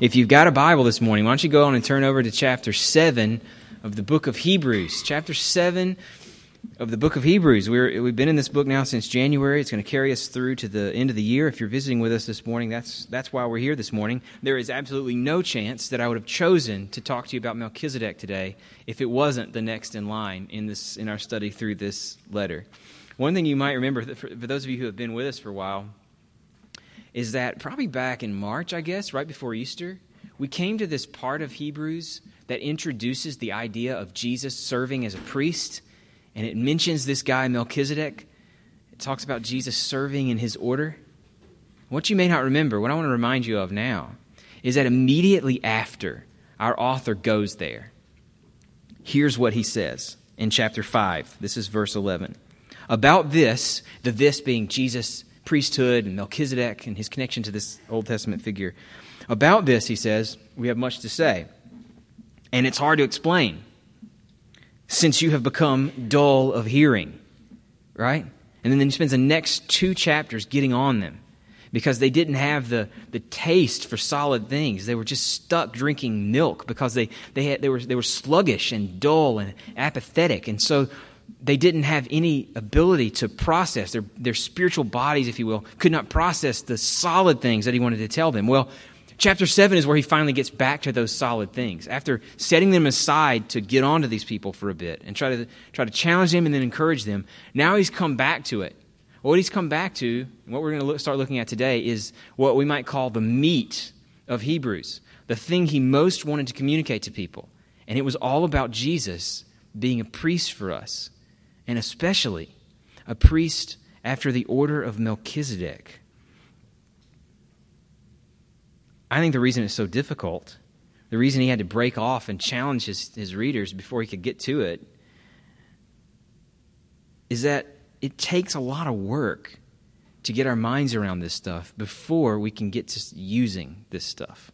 if you've got a Bible this morning, why don't you go on and turn over to chapter 7 of the book of Hebrews. Chapter 7 of the book of Hebrews. we have been in this book now since January. It's going to carry us through to the end of the year. If you're visiting with us this morning, that's, that's why we're here this morning. There is absolutely no chance that I would have chosen to talk to you about Melchizedek today if it wasn't the next in line in, this, in our study through this letter. One thing you might remember, for, for those of you who have been with us for a while, is that probably back in March, I guess, right before Easter, we came to this part of Hebrews that introduces the idea of Jesus serving as a priest and it mentions this guy, Melchizedek. It talks about Jesus serving in his order. What you may not remember, what I want to remind you of now, is that immediately after our author goes there, here's what he says in chapter 5. This is verse 11. About this, the this being Jesus' priesthood and Melchizedek and his connection to this Old Testament figure. About this, he says, we have much to say. And it's hard to explain since you have become dull of hearing. Right? And then he spends the next two chapters getting on them because they didn't have the, the taste for solid things. They were just stuck drinking milk because they, they, had, they, were, they were sluggish and dull and apathetic. And so they didn't have any ability to process, their, their spiritual bodies, if you will, could not process the solid things that he wanted to tell them. Well, Chapter 7 is where he finally gets back to those solid things. After setting them aside to get onto these people for a bit and try to, try to challenge them and then encourage them, now he's come back to it. What he's come back to, and what we're going to look, start looking at today, is what we might call the meat of Hebrews, the thing he most wanted to communicate to people. And it was all about Jesus being a priest for us, and especially a priest after the order of Melchizedek. I think the reason it's so difficult, the reason he had to break off and challenge his, his readers before he could get to it, is that it takes a lot of work to get our minds around this stuff before we can get to using this stuff.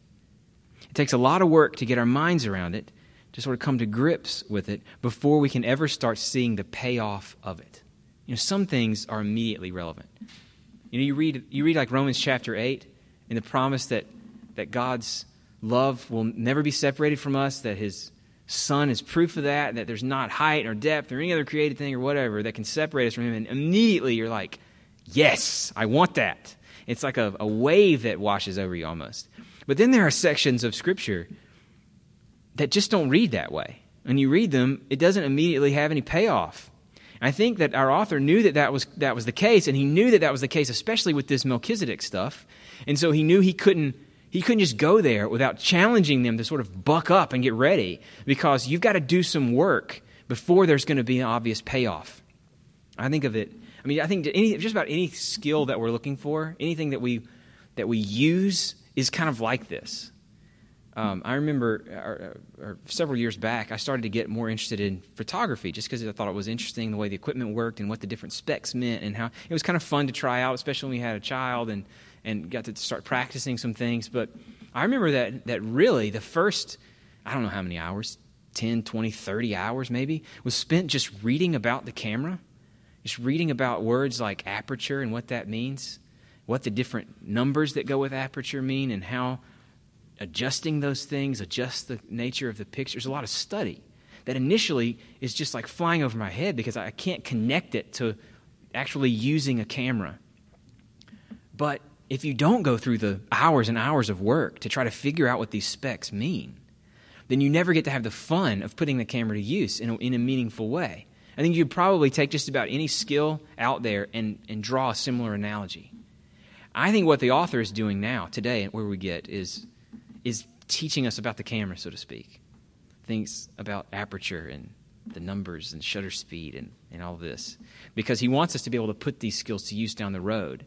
It takes a lot of work to get our minds around it, to sort of come to grips with it before we can ever start seeing the payoff of it. You know, some things are immediately relevant. You know, you read, you read like Romans chapter 8 and the promise that that God's love will never be separated from us, that His Son is proof of that, that there's not height or depth or any other created thing or whatever that can separate us from Him. And immediately you're like, yes, I want that. It's like a, a wave that washes over you almost. But then there are sections of Scripture that just don't read that way. And you read them, it doesn't immediately have any payoff. I think that our author knew that that was, that was the case, and he knew that that was the case, especially with this Melchizedek stuff. And so he knew he couldn't he couldn't just go there without challenging them to sort of buck up and get ready because you've got to do some work before there's going to be an obvious payoff. I think of it, I mean, I think any, just about any skill that we're looking for, anything that we, that we use is kind of like this. Um, I remember several years back, I started to get more interested in photography just because I thought it was interesting the way the equipment worked and what the different specs meant and how it was kind of fun to try out, especially when we had a child and and got to start practicing some things. But I remember that, that really the first, I don't know how many hours, 10, 20, 30 hours maybe, was spent just reading about the camera, just reading about words like aperture and what that means, what the different numbers that go with aperture mean, and how adjusting those things adjust the nature of the picture. There's a lot of study that initially is just like flying over my head because I can't connect it to actually using a camera. But if you don't go through the hours and hours of work to try to figure out what these specs mean, then you never get to have the fun of putting the camera to use in a, in a meaningful way. I think you'd probably take just about any skill out there and, and draw a similar analogy. I think what the author is doing now, today, where we get, is, is teaching us about the camera, so to speak. Things about aperture and the numbers and shutter speed and, and all this. Because he wants us to be able to put these skills to use down the road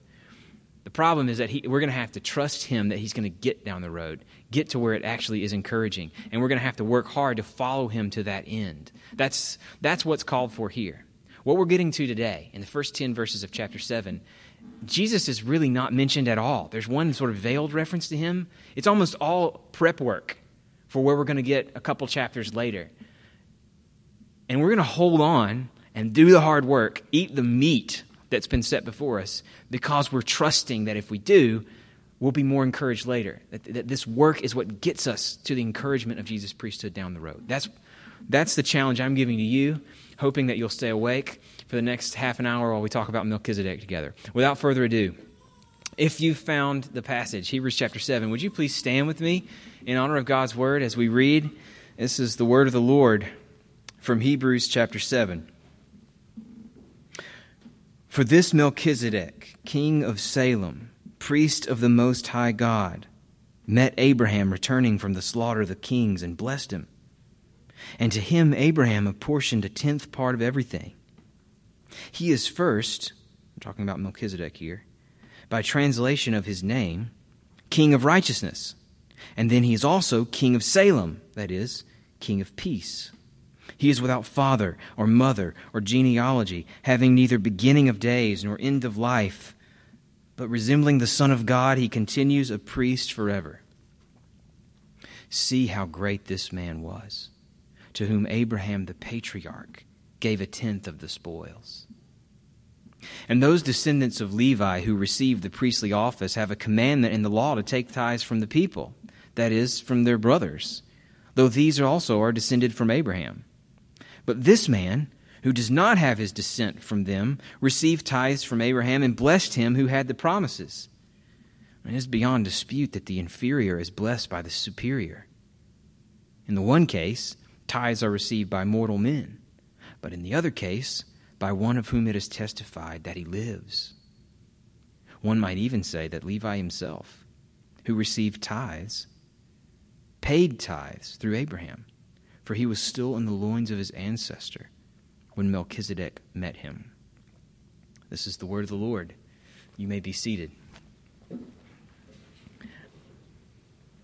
the problem is that he, we're going to have to trust him that he's going to get down the road, get to where it actually is encouraging, and we're going to have to work hard to follow him to that end. That's, that's what's called for here. What we're getting to today, in the first 10 verses of chapter 7, Jesus is really not mentioned at all. There's one sort of veiled reference to him. It's almost all prep work for where we're going to get a couple chapters later. And we're going to hold on and do the hard work, eat the meat that's been set before us because we're trusting that if we do, we'll be more encouraged later. That, that this work is what gets us to the encouragement of Jesus' priesthood down the road. That's, that's the challenge I'm giving to you, hoping that you'll stay awake for the next half an hour while we talk about Melchizedek together. Without further ado, if you found the passage, Hebrews chapter 7, would you please stand with me in honor of God's word as we read? This is the word of the Lord from Hebrews chapter 7. For this Melchizedek, king of Salem, priest of the Most High God, met Abraham returning from the slaughter of the kings and blessed him. And to him Abraham apportioned a tenth part of everything. He is first, I'm talking about Melchizedek here, by translation of his name, king of righteousness. And then he is also king of Salem, that is, king of peace. He is without father or mother or genealogy, having neither beginning of days nor end of life but resembling the Son of God, he continues a priest forever. See how great this man was, to whom Abraham the patriarch gave a tenth of the spoils. And those descendants of Levi who received the priestly office have a commandment in the law to take tithes from the people, that is, from their brothers, though these also are descended from Abraham. But this man, who does not have his descent from them, received tithes from Abraham and blessed him who had the promises. It is beyond dispute that the inferior is blessed by the superior. In the one case, tithes are received by mortal men, but in the other case, by one of whom it is testified that he lives. One might even say that Levi himself, who received tithes, paid tithes through Abraham, for he was still in the loins of his ancestor when Melchizedek met him. This is the word of the Lord. You may be seated.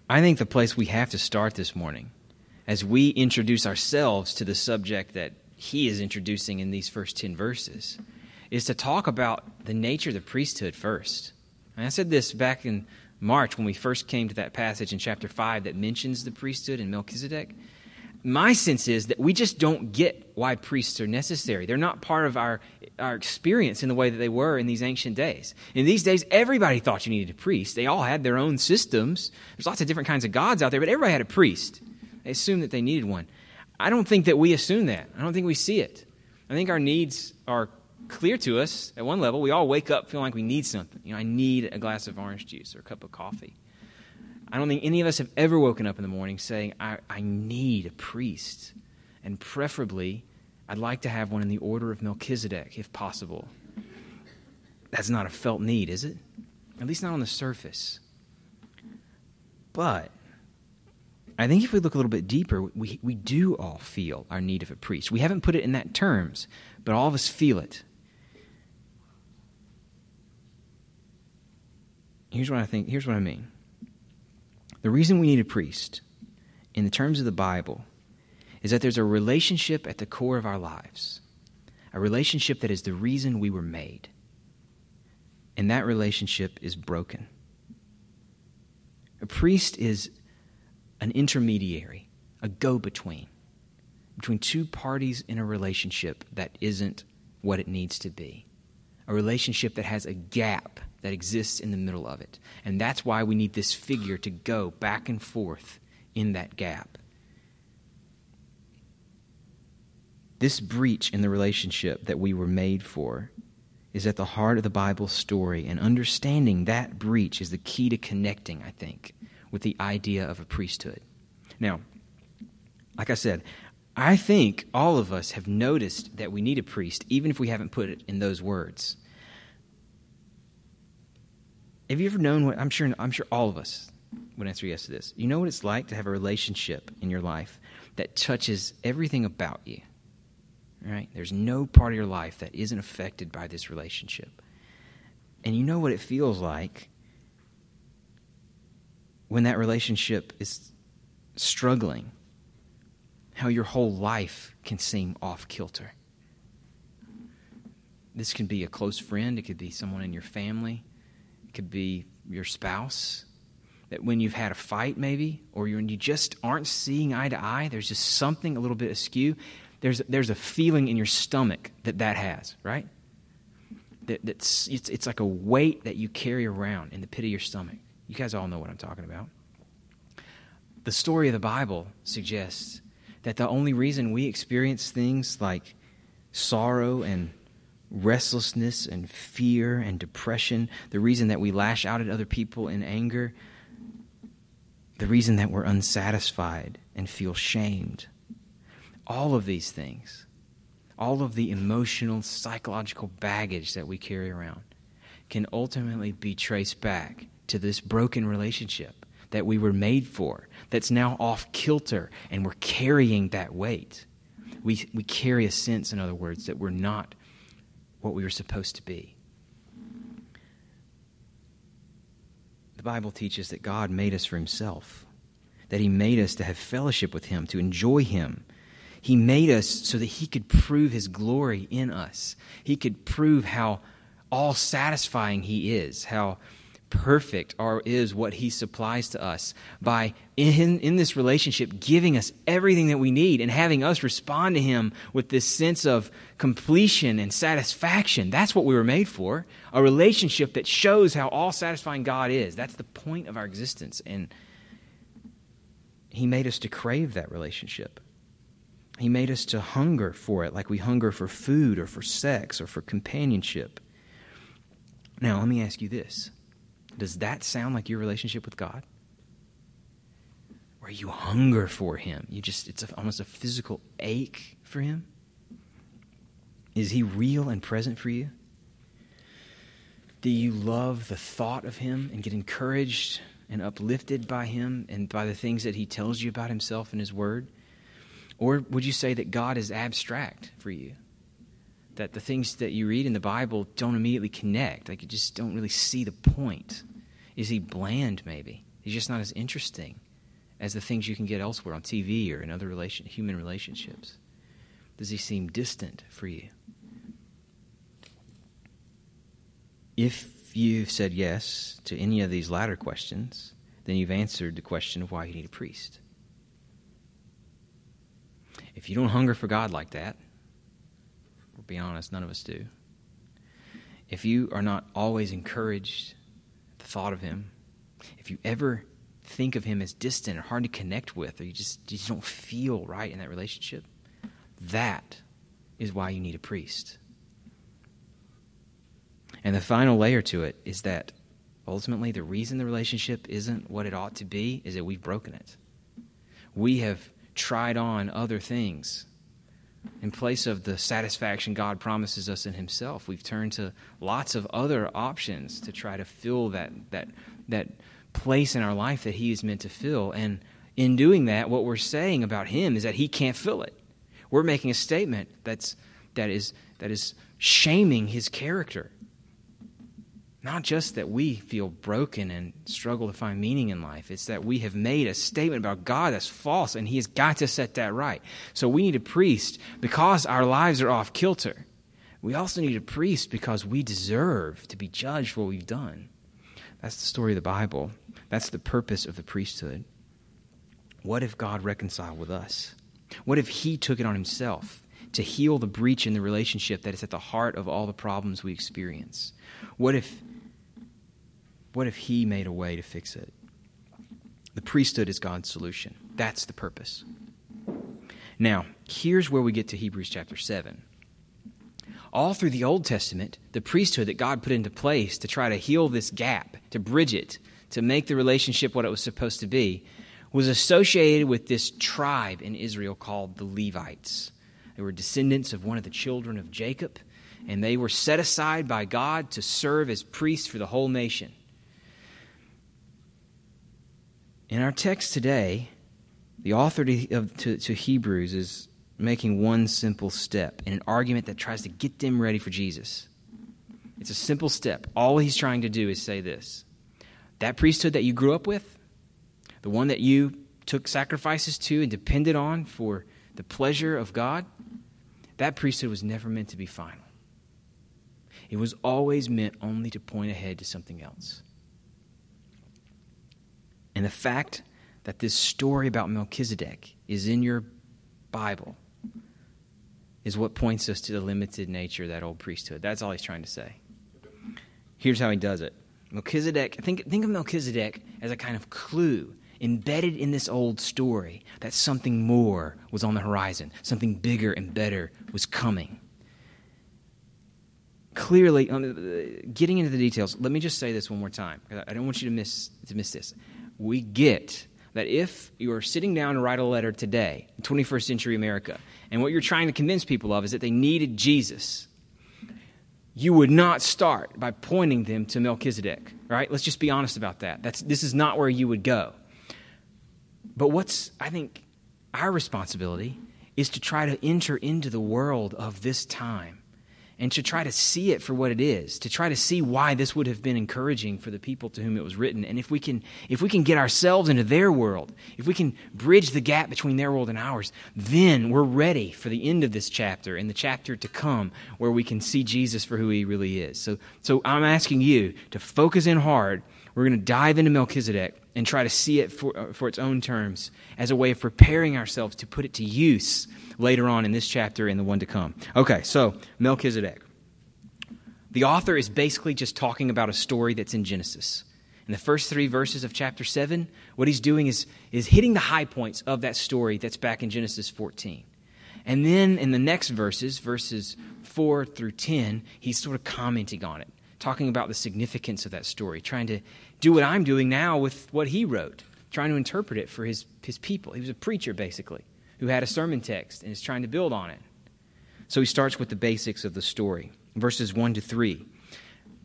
I think the place we have to start this morning, as we introduce ourselves to the subject that he is introducing in these first 10 verses, is to talk about the nature of the priesthood first. And I said this back in March when we first came to that passage in chapter 5 that mentions the priesthood and Melchizedek my sense is that we just don't get why priests are necessary. They're not part of our, our experience in the way that they were in these ancient days. In these days, everybody thought you needed a priest. They all had their own systems. There's lots of different kinds of gods out there, but everybody had a priest. They assumed that they needed one. I don't think that we assume that. I don't think we see it. I think our needs are clear to us at one level. We all wake up feeling like we need something. You know, I need a glass of orange juice or a cup of coffee. I don't think any of us have ever woken up in the morning saying, I, I need a priest. And preferably, I'd like to have one in the order of Melchizedek, if possible. That's not a felt need, is it? At least not on the surface. But I think if we look a little bit deeper, we, we do all feel our need of a priest. We haven't put it in that terms, but all of us feel it. Here's what I think, here's what I mean. The reason we need a priest, in the terms of the Bible, is that there's a relationship at the core of our lives, a relationship that is the reason we were made. And that relationship is broken. A priest is an intermediary, a go between, between two parties in a relationship that isn't what it needs to be, a relationship that has a gap that exists in the middle of it. And that's why we need this figure to go back and forth in that gap. This breach in the relationship that we were made for is at the heart of the Bible story, and understanding that breach is the key to connecting, I think, with the idea of a priesthood. Now, like I said, I think all of us have noticed that we need a priest, even if we haven't put it in those words. Have you ever known what I'm sure I'm sure all of us would answer yes to this. You know what it's like to have a relationship in your life that touches everything about you. Right? There's no part of your life that isn't affected by this relationship. And you know what it feels like when that relationship is struggling, how your whole life can seem off kilter. This can be a close friend, it could be someone in your family, it could be your spouse. That when you've had a fight, maybe, or you just aren't seeing eye to eye, there's just something a little bit askew. There's, there's a feeling in your stomach that that has, right? That, that's, it's, it's like a weight that you carry around in the pit of your stomach. You guys all know what I'm talking about. The story of the Bible suggests that the only reason we experience things like sorrow and restlessness and fear and depression, the reason that we lash out at other people in anger, the reason that we're unsatisfied and feel shamed. All of these things, all of the emotional, psychological baggage that we carry around, can ultimately be traced back to this broken relationship that we were made for, that's now off kilter, and we're carrying that weight. We, we carry a sense, in other words, that we're not what we were supposed to be. The Bible teaches that God made us for Himself, that He made us to have fellowship with Him, to enjoy Him. He made us so that He could prove His glory in us. He could prove how all satisfying He is, how perfect or is what he supplies to us by in, in this relationship giving us everything that we need and having us respond to him with this sense of completion and satisfaction. That's what we were made for. A relationship that shows how all satisfying god is. That's the point of our existence. And he made us to crave that relationship. He made us to hunger for it like we hunger for food or for sex or for companionship. Now let me ask you this does that sound like your relationship with God? Where you hunger for Him. You just, it's a, almost a physical ache for Him? Is He real and present for you? Do you love the thought of Him and get encouraged and uplifted by Him and by the things that He tells you about Himself and His Word? Or would you say that God is abstract for you? That the things that you read in the Bible don't immediately connect? Like you just don't really see the point? Is he bland, maybe? He's just not as interesting as the things you can get elsewhere on TV or in other relation, human relationships? Does he seem distant for you? If you've said yes to any of these latter questions, then you've answered the question of why you need a priest. If you don't hunger for God like that, we'll be honest, none of us do. If you are not always encouraged thought of him, if you ever think of him as distant or hard to connect with, or you just, you just don't feel right in that relationship, that is why you need a priest. And the final layer to it is that ultimately the reason the relationship isn't what it ought to be is that we've broken it. We have tried on other things in place of the satisfaction God promises us in Himself, we've turned to lots of other options to try to fill that, that, that place in our life that He is meant to fill. And in doing that, what we're saying about Him is that He can't fill it. We're making a statement that's, that, is, that is shaming His character. Not just that we feel broken and struggle to find meaning in life, it's that we have made a statement about God that's false, and He has got to set that right. So we need a priest because our lives are off kilter. We also need a priest because we deserve to be judged for what we've done. That's the story of the Bible. That's the purpose of the priesthood. What if God reconciled with us? What if He took it on Himself to heal the breach in the relationship that is at the heart of all the problems we experience? What if what if he made a way to fix it? The priesthood is God's solution. That's the purpose. Now, here's where we get to Hebrews chapter 7. All through the Old Testament, the priesthood that God put into place to try to heal this gap, to bridge it, to make the relationship what it was supposed to be, was associated with this tribe in Israel called the Levites. They were descendants of one of the children of Jacob, and they were set aside by God to serve as priests for the whole nation. In our text today, the author to, of, to, to Hebrews is making one simple step in an argument that tries to get them ready for Jesus. It's a simple step. All he's trying to do is say this that priesthood that you grew up with, the one that you took sacrifices to and depended on for the pleasure of God, that priesthood was never meant to be final. It was always meant only to point ahead to something else. And the fact that this story about Melchizedek is in your Bible is what points us to the limited nature of that old priesthood. That's all he's trying to say. Here's how he does it Melchizedek, think, think of Melchizedek as a kind of clue embedded in this old story that something more was on the horizon, something bigger and better was coming. Clearly, getting into the details, let me just say this one more time. I don't want you to miss, to miss this. We get that if you are sitting down to write a letter today, in 21st century America, and what you're trying to convince people of is that they needed Jesus, you would not start by pointing them to Melchizedek, right? Let's just be honest about that. That's, this is not where you would go. But what's, I think, our responsibility is to try to enter into the world of this time and to try to see it for what it is to try to see why this would have been encouraging for the people to whom it was written. And if we can if we can get ourselves into their world if we can bridge the gap between their world and ours then we're ready for the end of this chapter and the chapter to come where we can see Jesus for who he really is. So so I'm asking you to focus in hard. We're going to dive into Melchizedek and try to see it for, uh, for its own terms as a way of preparing ourselves to put it to use later on in this chapter and the one to come. Okay, so Melchizedek. The author is basically just talking about a story that's in Genesis. In the first three verses of chapter 7, what he's doing is, is hitting the high points of that story that's back in Genesis 14. And then in the next verses, verses 4 through 10, he's sort of commenting on it, talking about the significance of that story, trying to do what I'm doing now with what he wrote, trying to interpret it for his, his people. He was a preacher, basically who had a sermon text and is trying to build on it. So he starts with the basics of the story, verses 1 to 3.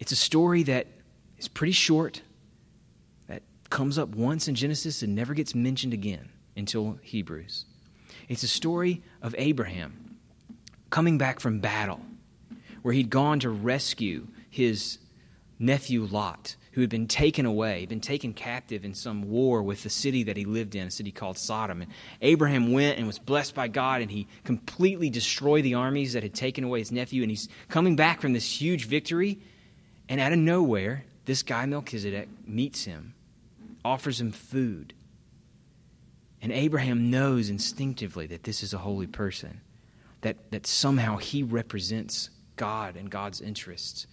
It's a story that is pretty short, that comes up once in Genesis and never gets mentioned again until Hebrews. It's a story of Abraham coming back from battle, where he'd gone to rescue his nephew Lot who had been taken away, been taken captive in some war with the city that he lived in, a city called Sodom. And Abraham went and was blessed by God, and he completely destroyed the armies that had taken away his nephew. And he's coming back from this huge victory, and out of nowhere, this guy Melchizedek meets him, offers him food. And Abraham knows instinctively that this is a holy person, that, that somehow he represents God and God's interests.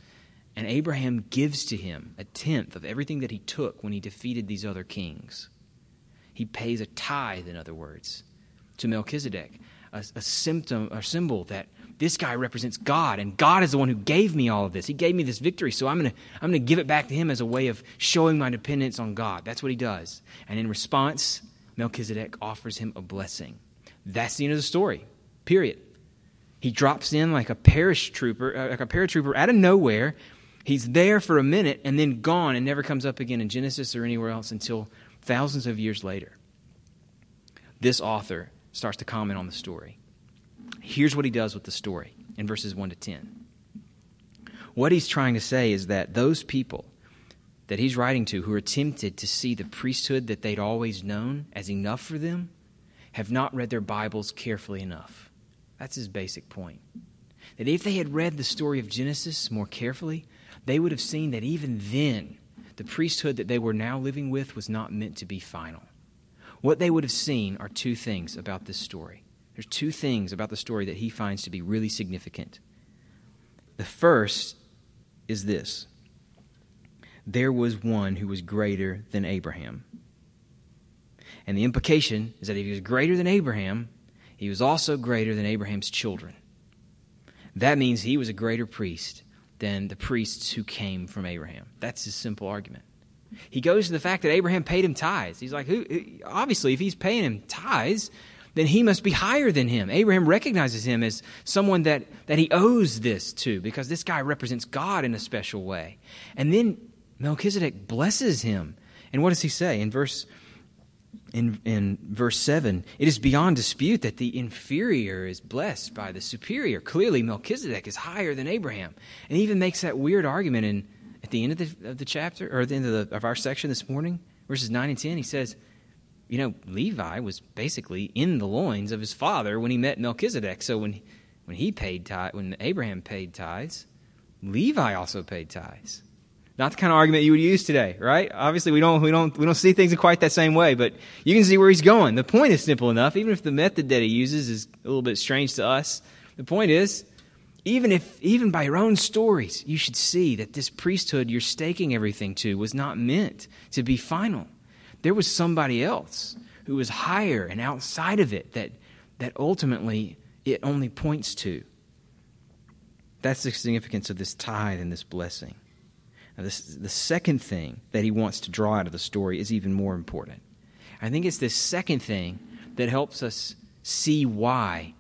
And Abraham gives to him a tenth of everything that he took when he defeated these other kings. He pays a tithe, in other words, to Melchizedek, a, a symptom or symbol that this guy represents God, and God is the one who gave me all of this. He gave me this victory, so I'm going to I'm going to give it back to him as a way of showing my dependence on God. That's what he does. And in response, Melchizedek offers him a blessing. That's the end of the story. Period. He drops in like a paratrooper, uh, like a paratrooper out of nowhere He's there for a minute and then gone and never comes up again in Genesis or anywhere else until thousands of years later. This author starts to comment on the story. Here's what he does with the story in verses 1 to 10. What he's trying to say is that those people that he's writing to who are tempted to see the priesthood that they'd always known as enough for them have not read their Bibles carefully enough. That's his basic point. That if they had read the story of Genesis more carefully, they would have seen that even then, the priesthood that they were now living with was not meant to be final. What they would have seen are two things about this story. There's two things about the story that he finds to be really significant. The first is this there was one who was greater than Abraham. And the implication is that if he was greater than Abraham, he was also greater than Abraham's children. That means he was a greater priest than the priests who came from Abraham. That's his simple argument. He goes to the fact that Abraham paid him tithes. He's like, who, obviously, if he's paying him tithes, then he must be higher than him. Abraham recognizes him as someone that, that he owes this to because this guy represents God in a special way. And then Melchizedek blesses him. And what does he say in verse in, in verse 7, it is beyond dispute that the inferior is blessed by the superior. Clearly, Melchizedek is higher than Abraham. And he even makes that weird argument in, at the end of the, of the chapter, or at the end of, the, of our section this morning, verses 9 and 10. He says, You know, Levi was basically in the loins of his father when he met Melchizedek. So when, when he paid tithe, when Abraham paid tithes, Levi also paid tithes. Not the kind of argument you would use today, right? Obviously, we don't, we don't, we don't see things in quite that same way, but you can see where he's going. The point is simple enough, even if the method that he uses is a little bit strange to us. The point is, Even if, even by your own stories, you should see that this priesthood you're staking everything to was not meant to be final. There was somebody else who was higher and outside of it that, that ultimately it only points to. That's the significance of this tithe and this blessing. Now, this, the second thing that he wants to draw out of the story is even more important. I think it's this second thing that helps us see why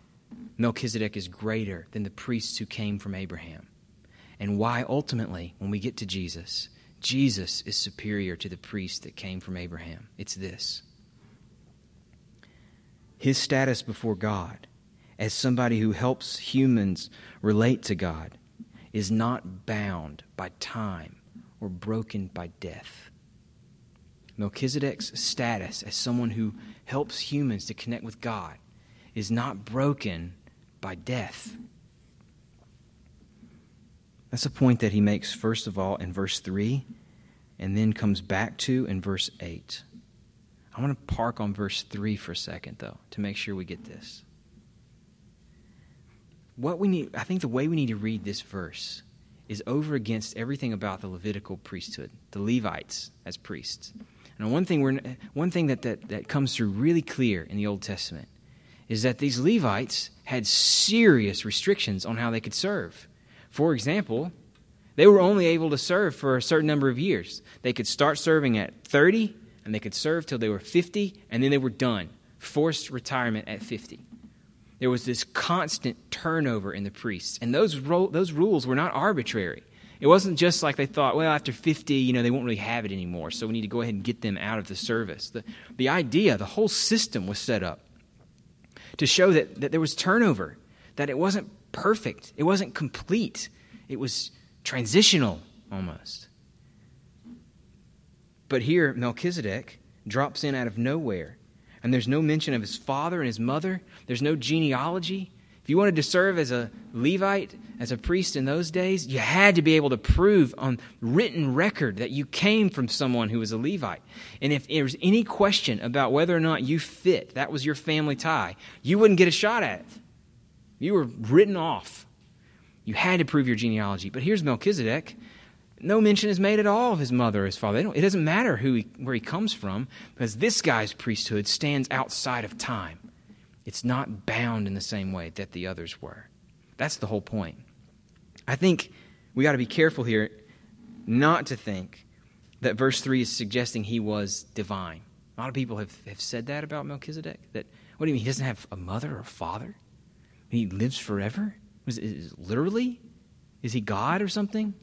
Melchizedek is greater than the priests who came from Abraham, and why ultimately, when we get to Jesus, Jesus is superior to the priest that came from Abraham. It's this his status before God as somebody who helps humans relate to God is not bound by time or broken by death. Melchizedek's status as someone who helps humans to connect with God is not broken by death. That's a point that he makes, first of all, in verse 3, and then comes back to in verse 8. I want to park on verse 3 for a second, though, to make sure we get this. What we need, I think the way we need to read this verse is over against everything about the Levitical priesthood, the Levites as priests. And one thing, we're, one thing that, that, that comes through really clear in the Old Testament is that these Levites had serious restrictions on how they could serve. For example, they were only able to serve for a certain number of years. They could start serving at 30, and they could serve till they were 50, and then they were done. Forced retirement at 50. There was this constant turnover in the priests, and those, ro- those rules were not arbitrary. It wasn't just like they thought, well, after 50, you know, they won't really have it anymore, so we need to go ahead and get them out of the service. The, the idea, the whole system was set up to show that, that there was turnover, that it wasn't perfect, it wasn't complete, it was transitional almost. But here, Melchizedek drops in out of nowhere, and there's no mention of his father and his mother, there's no genealogy. If you wanted to serve as a Levite, as a priest in those days, you had to be able to prove on written record that you came from someone who was a Levite. And if there was any question about whether or not you fit, that was your family tie, you wouldn't get a shot at it. You were written off. You had to prove your genealogy. But here's Melchizedek. No mention is made at all of his mother or his father. it doesn't matter who he, where he comes from because this guy's priesthood stands outside of time. It's not bound in the same way that the others were. That's the whole point. I think we got to be careful here not to think that verse 3 is suggesting he was divine. A lot of people have, have said that about Melchizedek. That what do you mean? He doesn't have a mother or a father? He lives forever? Is, is, literally? Is he God or something?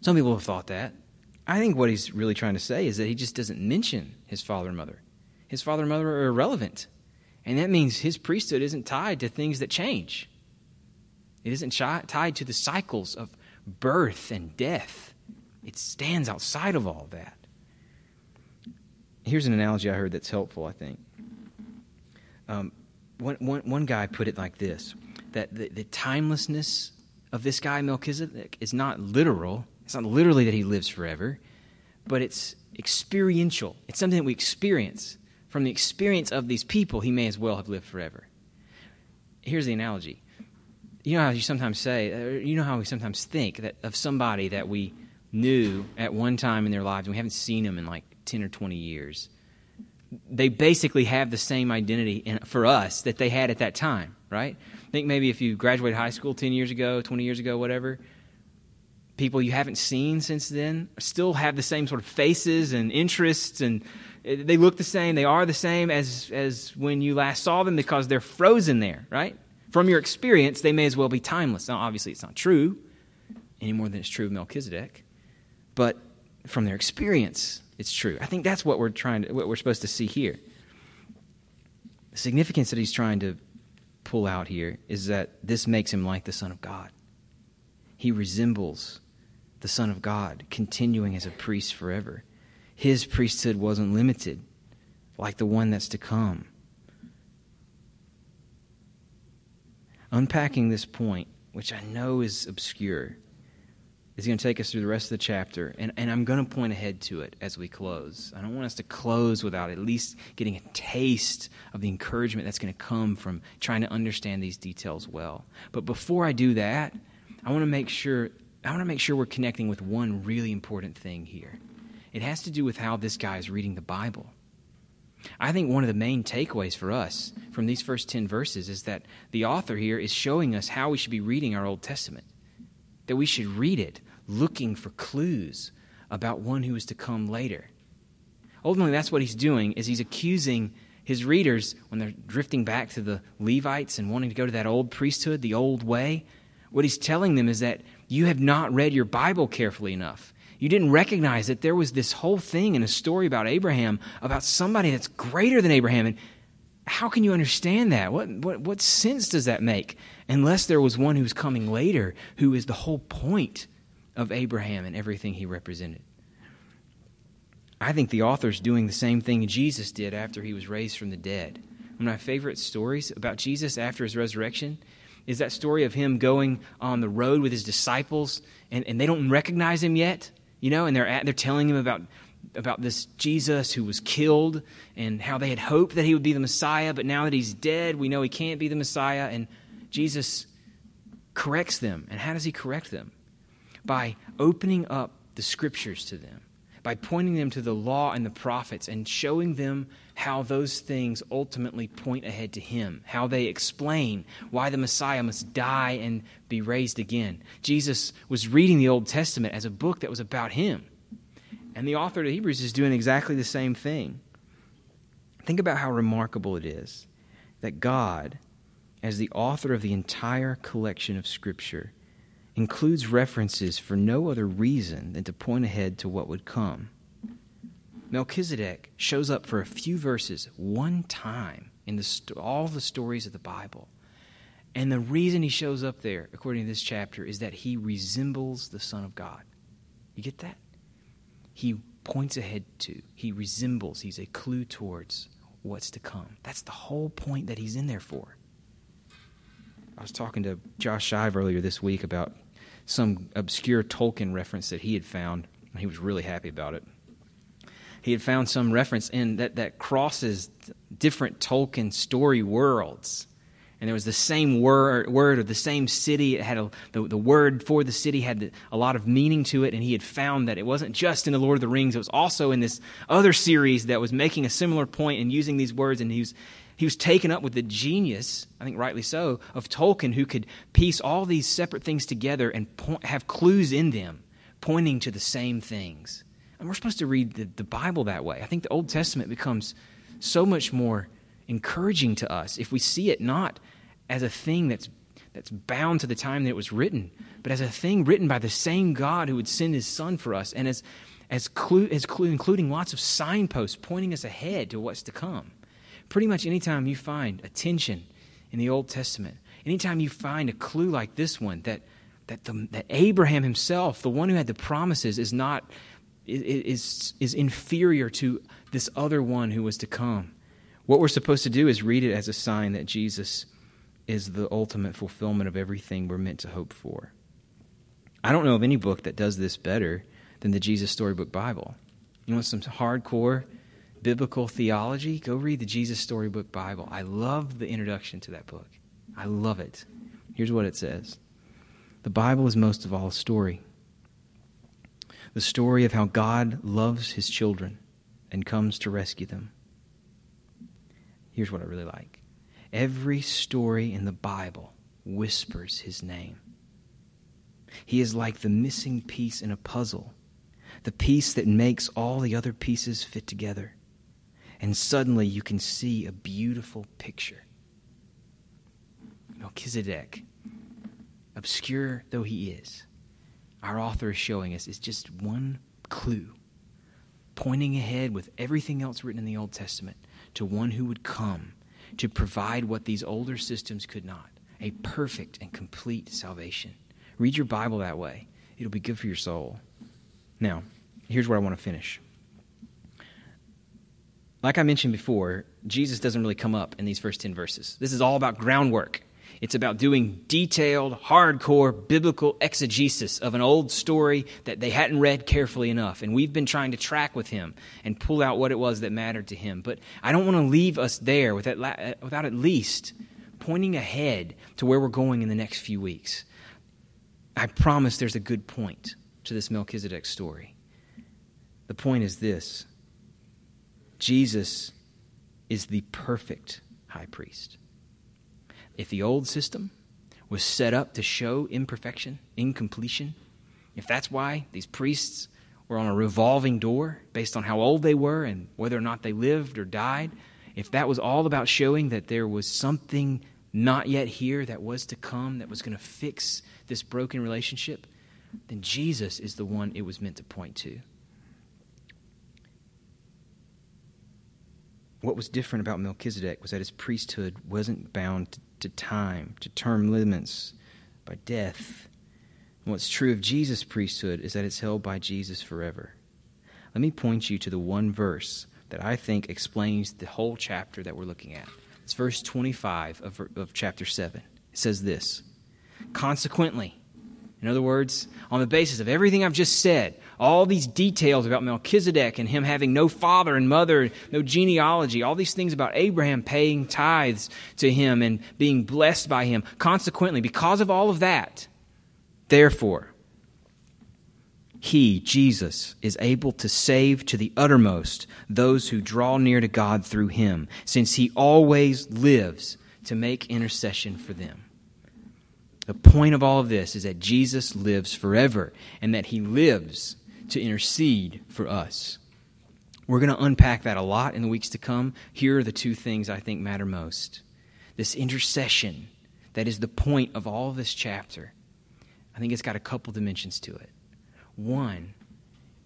Some people have thought that. I think what he's really trying to say is that he just doesn't mention his father and mother. His father and mother are irrelevant. And that means his priesthood isn't tied to things that change. It isn't tied to the cycles of birth and death. It stands outside of all that. Here's an analogy I heard that's helpful, I think. Um, one, one, one guy put it like this that the, the timelessness of this guy, Melchizedek, is not literal. It's not literally that he lives forever, but it's experiential. It's something that we experience from the experience of these people, he may as well have lived forever. Here's the analogy. You know how you sometimes say, uh, you know how we sometimes think that of somebody that we knew at one time in their lives and we haven't seen them in like 10 or 20 years. They basically have the same identity in, for us that they had at that time, right? I think maybe if you graduated high school 10 years ago, 20 years ago, whatever, people you haven't seen since then still have the same sort of faces and interests and they look the same, they are the same as, as when you last saw them because they're frozen there, right? From your experience, they may as well be timeless. Now, obviously, it's not true any more than it's true of Melchizedek, but from their experience, it's true. I think that's what we're trying to, what we're supposed to see here. The significance that he's trying to pull out here is that this makes him like the Son of God. He resembles the Son of God, continuing as a priest forever his priesthood wasn't limited like the one that's to come. Unpacking this point, which I know is obscure, is going to take us through the rest of the chapter, and, and I'm going to point ahead to it as we close. I don't want us to close without at least getting a taste of the encouragement that's going to come from trying to understand these details well. But before I do that, I want to make sure I want to make sure we're connecting with one really important thing here. It has to do with how this guy is reading the Bible. I think one of the main takeaways for us from these first 10 verses is that the author here is showing us how we should be reading our Old Testament. That we should read it looking for clues about one who is to come later. Ultimately, that's what he's doing is he's accusing his readers when they're drifting back to the Levites and wanting to go to that old priesthood, the old way. What he's telling them is that you have not read your Bible carefully enough. You didn't recognize that there was this whole thing in a story about Abraham, about somebody that's greater than Abraham. And how can you understand that? What, what, what sense does that make? Unless there was one who's coming later who is the whole point of Abraham and everything he represented. I think the author's doing the same thing Jesus did after he was raised from the dead. One of my favorite stories about Jesus after his resurrection is that story of him going on the road with his disciples, and, and they don't recognize him yet, you know, and they're, at, they're telling him about, about this Jesus who was killed and how they had hoped that he would be the Messiah, but now that he's dead, we know he can't be the Messiah. And Jesus corrects them. And how does he correct them? by opening up the scriptures to them, by pointing them to the law and the prophets and showing them how those things ultimately point ahead to Him, how they explain why the Messiah must die and be raised again. Jesus was reading the Old Testament as a book that was about Him. And the author of Hebrews is doing exactly the same thing. Think about how remarkable it is that God, as the author of the entire collection of Scripture, includes references for no other reason than to point ahead to what would come. Melchizedek shows up for a few verses one time in the, all the stories of the Bible. And the reason he shows up there, according to this chapter, is that he resembles the Son of God. You get that? He points ahead to, he resembles, he's a clue towards what's to come. That's the whole point that he's in there for. I was talking to Josh Shive earlier this week about some obscure Tolkien reference that he had found. He was really happy about it. He had found some reference in that, that crosses different Tolkien story worlds. And there was the same word, word of the same city. It had a, the, the word for the city had a lot of meaning to it. And he had found that it wasn't just in The Lord of the Rings, it was also in this other series that was making a similar point and using these words. And he was, he was taken up with the genius, I think rightly so, of Tolkien, who could piece all these separate things together and point, have clues in them pointing to the same things. And we're supposed to read the, the Bible that way. I think the Old Testament becomes so much more encouraging to us if we see it not as a thing that's that's bound to the time that it was written, but as a thing written by the same God who would send his son for us, and as as, clue, as clue, including lots of signposts pointing us ahead to what's to come pretty much anytime you find a tension in the Old Testament, anytime you find a clue like this one, that, that, the, that Abraham himself, the one who had the promises, is not is, is inferior to this other one who was to come. What we're supposed to do is read it as a sign that Jesus is the ultimate fulfillment of everything we're meant to hope for. I don't know of any book that does this better than the Jesus Storybook Bible. You know, some hardcore biblical theology, go read the Jesus Storybook Bible. I love the introduction to that book. I love it. Here's what it says The Bible is most of all a story the story of how God loves his children and comes to rescue them. Here's what I really like every story in the Bible whispers his name. He is like the missing piece in a puzzle, the piece that makes all the other pieces fit together and suddenly you can see a beautiful picture. Melchizedek, obscure though he is, our author is showing us is just one clue, pointing ahead with everything else written in the Old Testament to one who would come to provide what these older systems could not a perfect and complete salvation. Read your Bible that way, it'll be good for your soul. Now, here's where I want to finish like I mentioned before, Jesus doesn't really come up in these first 10 verses. This is all about groundwork. It's about doing detailed, hardcore biblical exegesis of an old story that they hadn't read carefully enough. And we've been trying to track with him and pull out what it was that mattered to him. But I don't want to leave us there without, uh, without at least pointing ahead to where we're going in the next few weeks. I promise there's a good point to this Melchizedek story. The point is this Jesus is the perfect high priest. If the old system was set up to show imperfection, incompletion, if that's why these priests were on a revolving door based on how old they were and whether or not they lived or died, if that was all about showing that there was something not yet here that was to come, that was going to fix this broken relationship, then Jesus is the one it was meant to point to. What was different about Melchizedek was that his priesthood wasn't bound to time, to term limits, by death. And what's true of Jesus' priesthood is that it's held by Jesus forever. Let me point you to the one verse that I think explains the whole chapter that we're looking at. It's verse 25 of, of chapter 7. It says this Consequently, in other words, on the basis of everything I've just said, all these details about Melchizedek and him having no father and mother, no genealogy, all these things about Abraham paying tithes to him and being blessed by him. Consequently, because of all of that, therefore, he, Jesus, is able to save to the uttermost those who draw near to God through him, since he always lives to make intercession for them. The point of all of this is that Jesus lives forever and that he lives to intercede for us. We're going to unpack that a lot in the weeks to come. Here are the two things I think matter most this intercession that is the point of all of this chapter. I think it's got a couple dimensions to it. One,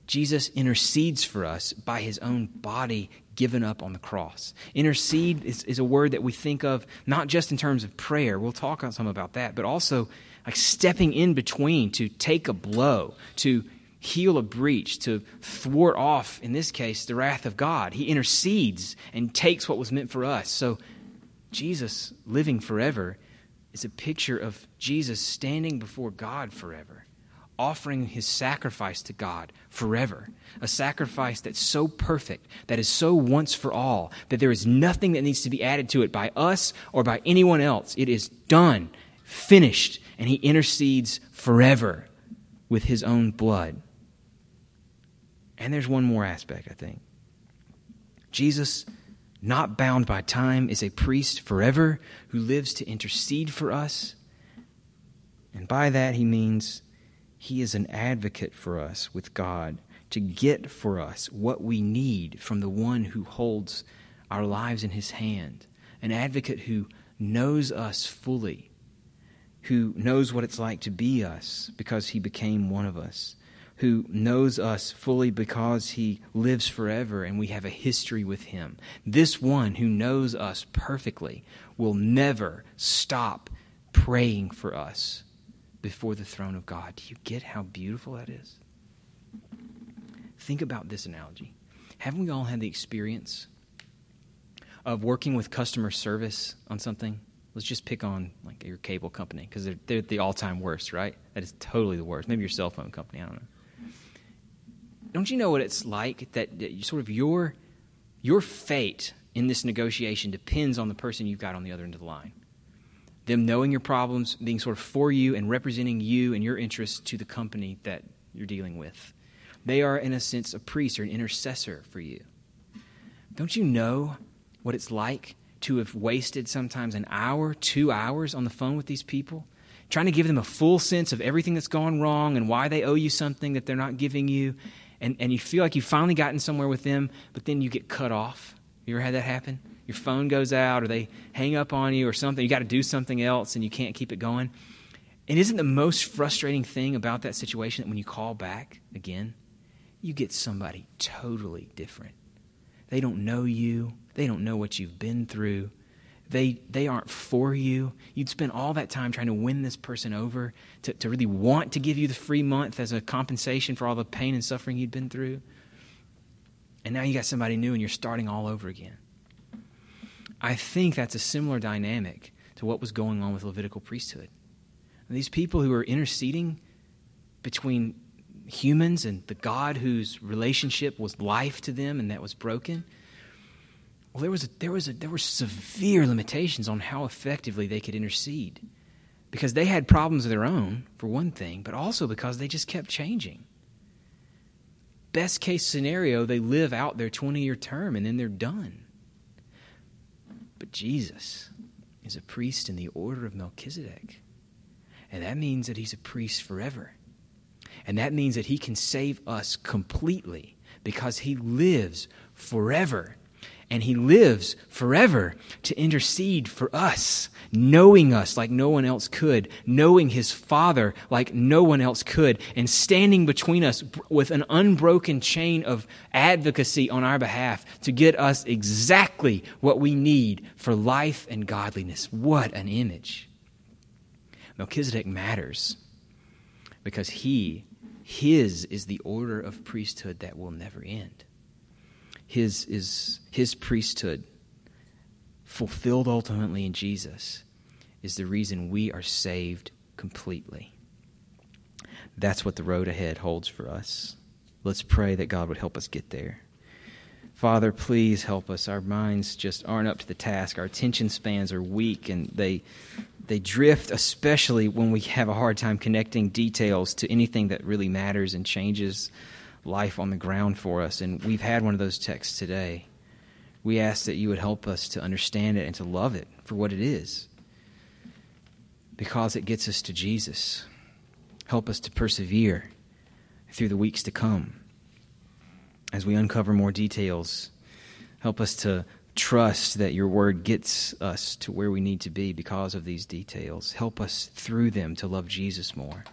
Jesus intercedes for us by his own body given up on the cross. Intercede is, is, a word that we think of not just in terms of prayer, we'll talk some about that, but also like stepping in between to take a blow, to heal a breach, to thwart off, in this case, the wrath of God. He intercedes and takes what was meant for us. So, Jesus living forever is a picture of Jesus standing before God forever offering his sacrifice to God forever. A sacrifice that's so perfect, that is so once for all, that there is nothing that needs to be added to it by us or by anyone else. It is done, finished, and he intercedes forever with his own blood. And there's one more aspect, I think. Jesus, not bound by time, is a priest forever who lives to intercede for us. And by that, he means he is an advocate for us with God to get for us what we need from the one who holds our lives in his hand. An advocate who knows us fully, who knows what it's like to be us because he became one of us, who knows us fully because he lives forever and we have a history with him. This one who knows us perfectly will never stop praying for us before the throne of God. Do you get how beautiful that is? Think about this analogy. Haven't we all had the experience of working with customer service on something? Let's just pick on like your cable company because they're, they're the all-time worst, right? That is totally the worst. Maybe your cell phone company. I don't know. Don't you know what it's like that, that sort of your your fate in this negotiation depends on the person you've got on the other end of the line? Them knowing your problems, being sort of for you and representing you and your interests to the company that you're dealing with. They are, in a sense, a priest or an intercessor for you. Don't you know what it's like to have wasted sometimes an hour, two hours on the phone with these people? Trying to give them a full sense of everything that's gone wrong and why they owe you something that they're not giving you. And, and you feel like you've finally gotten somewhere with them, but then you get cut off. You ever had that happen? Your phone goes out or they hang up on you or something. You got to do something else and you can't keep it going. And isn't the most frustrating thing about that situation that when you call back again, you get somebody totally different? They don't know you, they don't know what you've been through. They, they aren't for you. You'd spend all that time trying to win this person over to, to really want to give you the free month as a compensation for all the pain and suffering you'd been through. And now you got somebody new and you're starting all over again. I think that's a similar dynamic to what was going on with Levitical priesthood. And these people who were interceding between humans and the God whose relationship was life to them and that was broken. Well, there was a, there was a, there were severe limitations on how effectively they could intercede because they had problems of their own for one thing, but also because they just kept changing. Best case scenario, they live out their 20 year term and then they're done. But Jesus is a priest in the order of Melchizedek. And that means that he's a priest forever. And that means that he can save us completely because he lives forever. And he lives forever to intercede for us, knowing us like no one else could, knowing his Father like no one else could, and standing between us with an unbroken chain of advocacy on our behalf to get us exactly what we need for life and godliness. What an image! Melchizedek matters because he his is the order of priesthood that will never end. His is his priesthood fulfilled ultimately in Jesus is the reason we are saved completely. That's what the road ahead holds for us. Let's pray that God would help us get there. Father, please help us. Our minds just aren't up to the task. Our attention spans are weak and they they drift, especially when we have a hard time connecting details to anything that really matters and changes life on the ground for us. And we've had one of those texts today. We ask that you would help us to understand it and to love it for what it is, because it gets us to Jesus. Help us to persevere through the weeks to come as we uncover more details. Help us to trust that your word gets us to where we need to be because of these details. Help us through them to love Jesus more,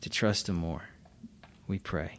to trust him more. We pray.